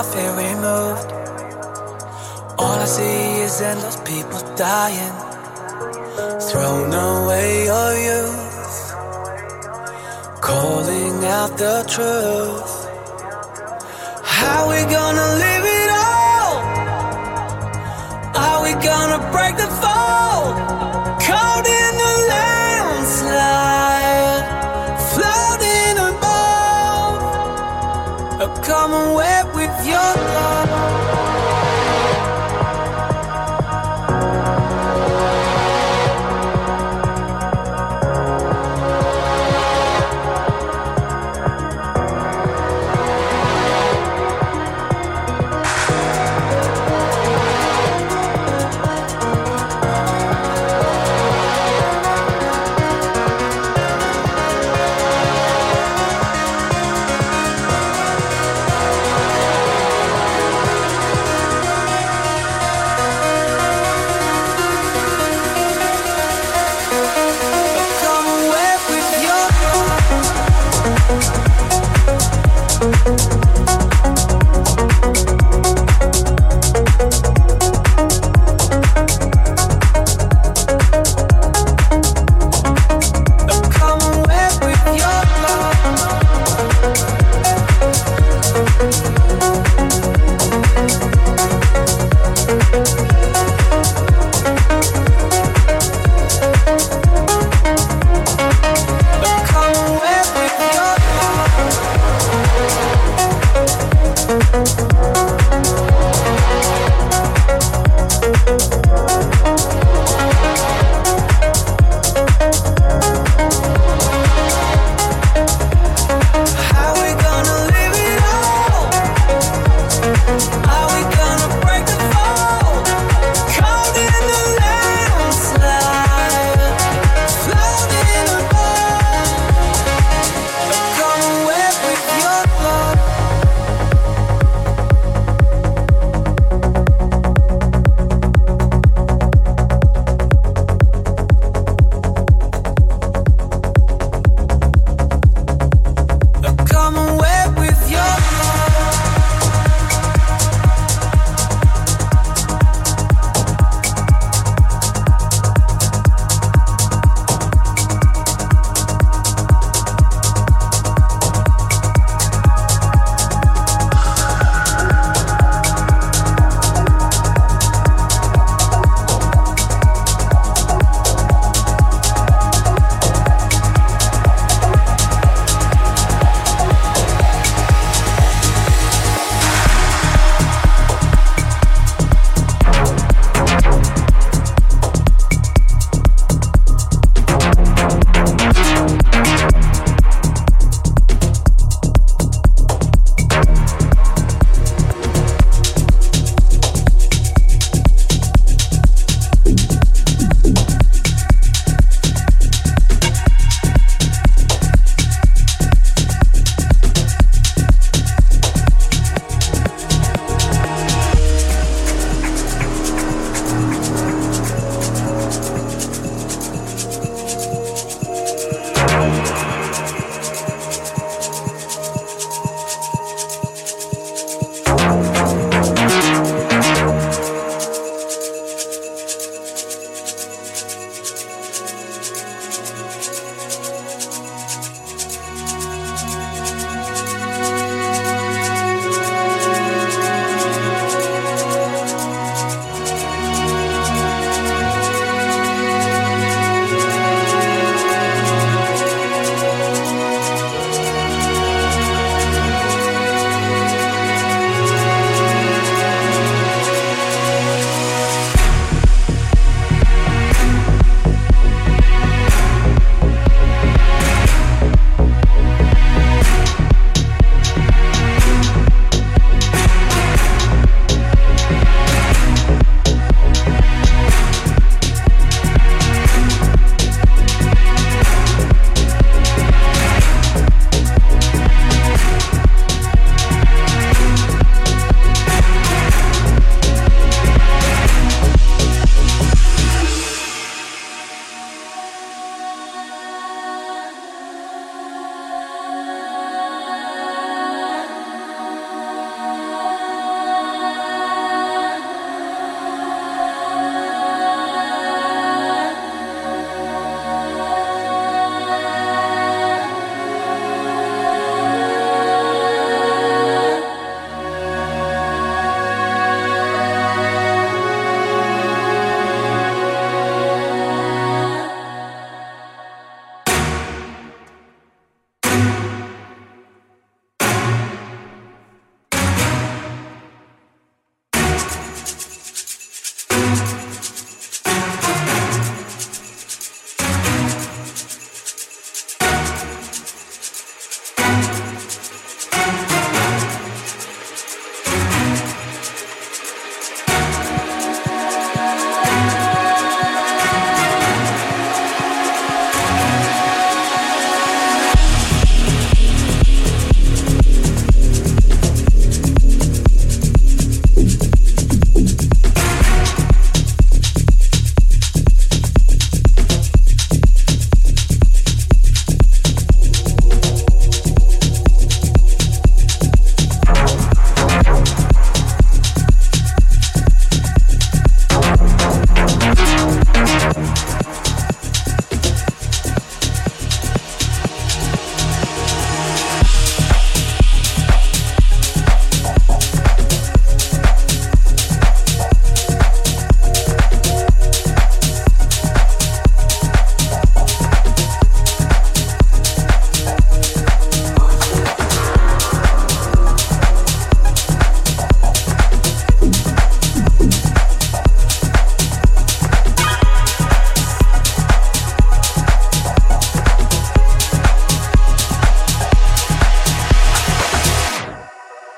I feel removed. All I see is endless people dying. Thrown away your youth. Calling out the truth. How we gonna live it all? Are we gonna break the fall? Caught in the landslide, floating above. Come away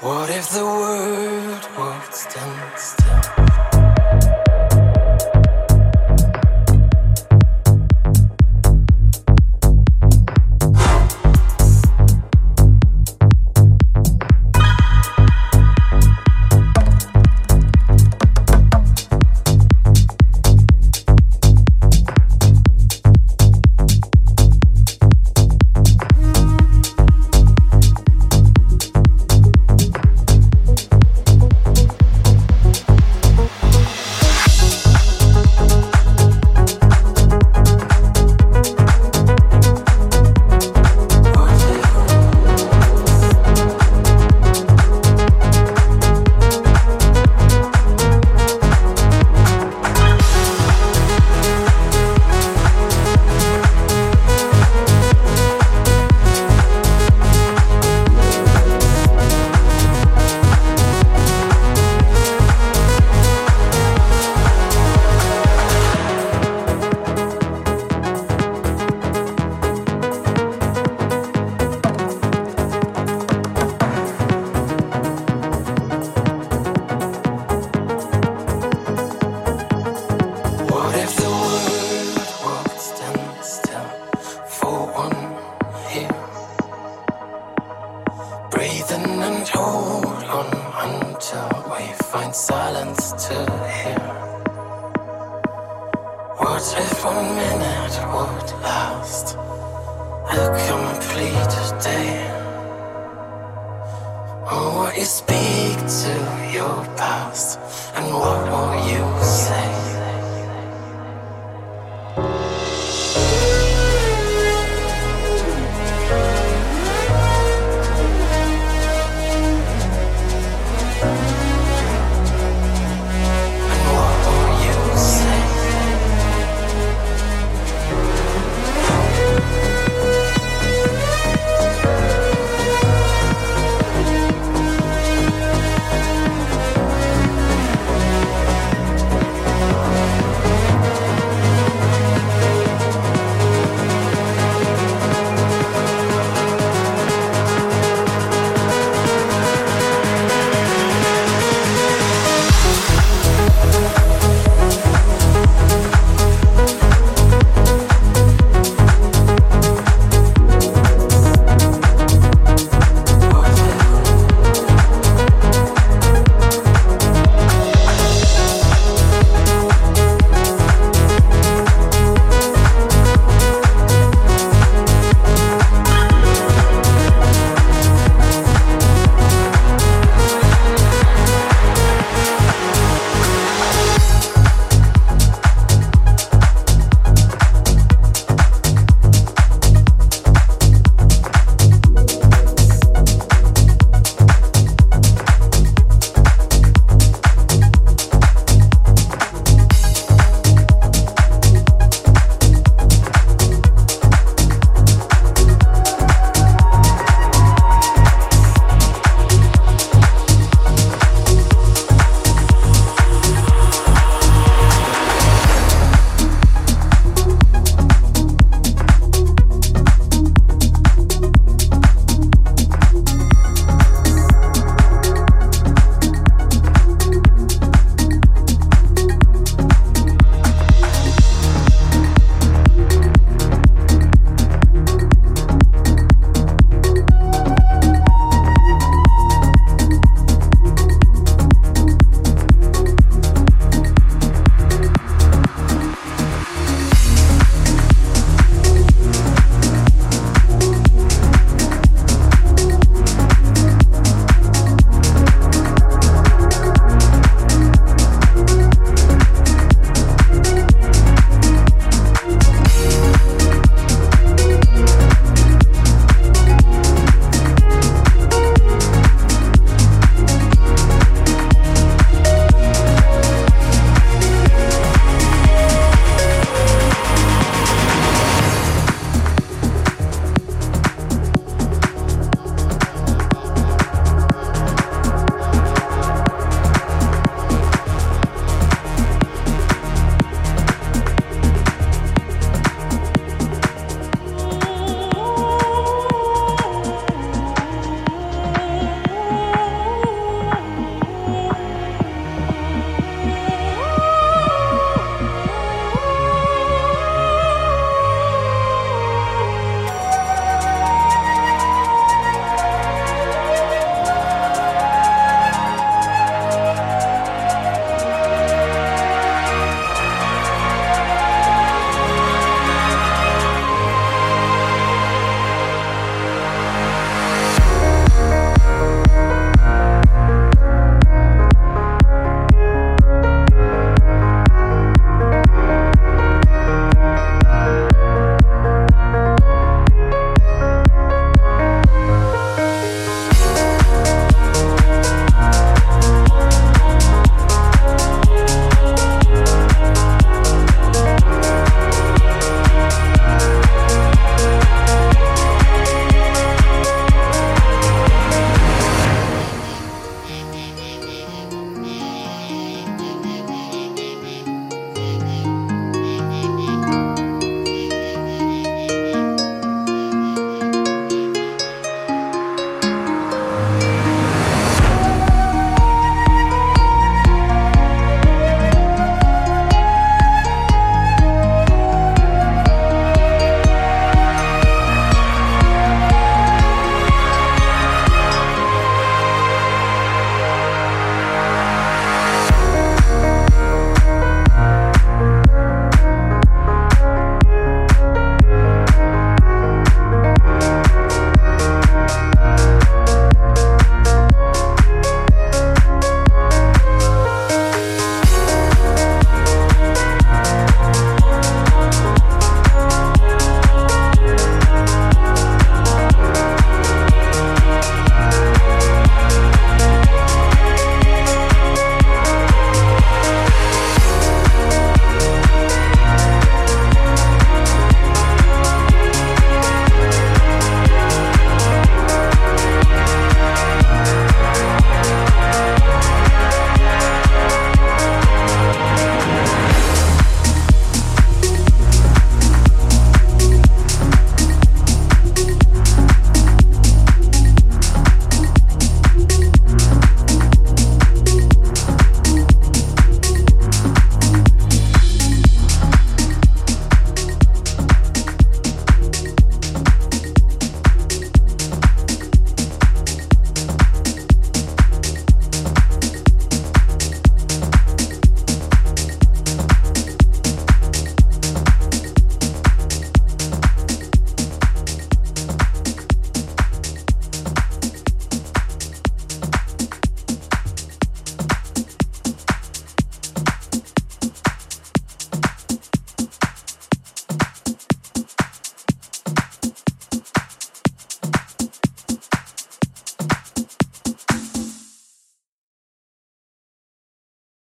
What if the world would stand still? silence to him. What if one minute would last a complete day? Oh, will you speak to your past and what will you say?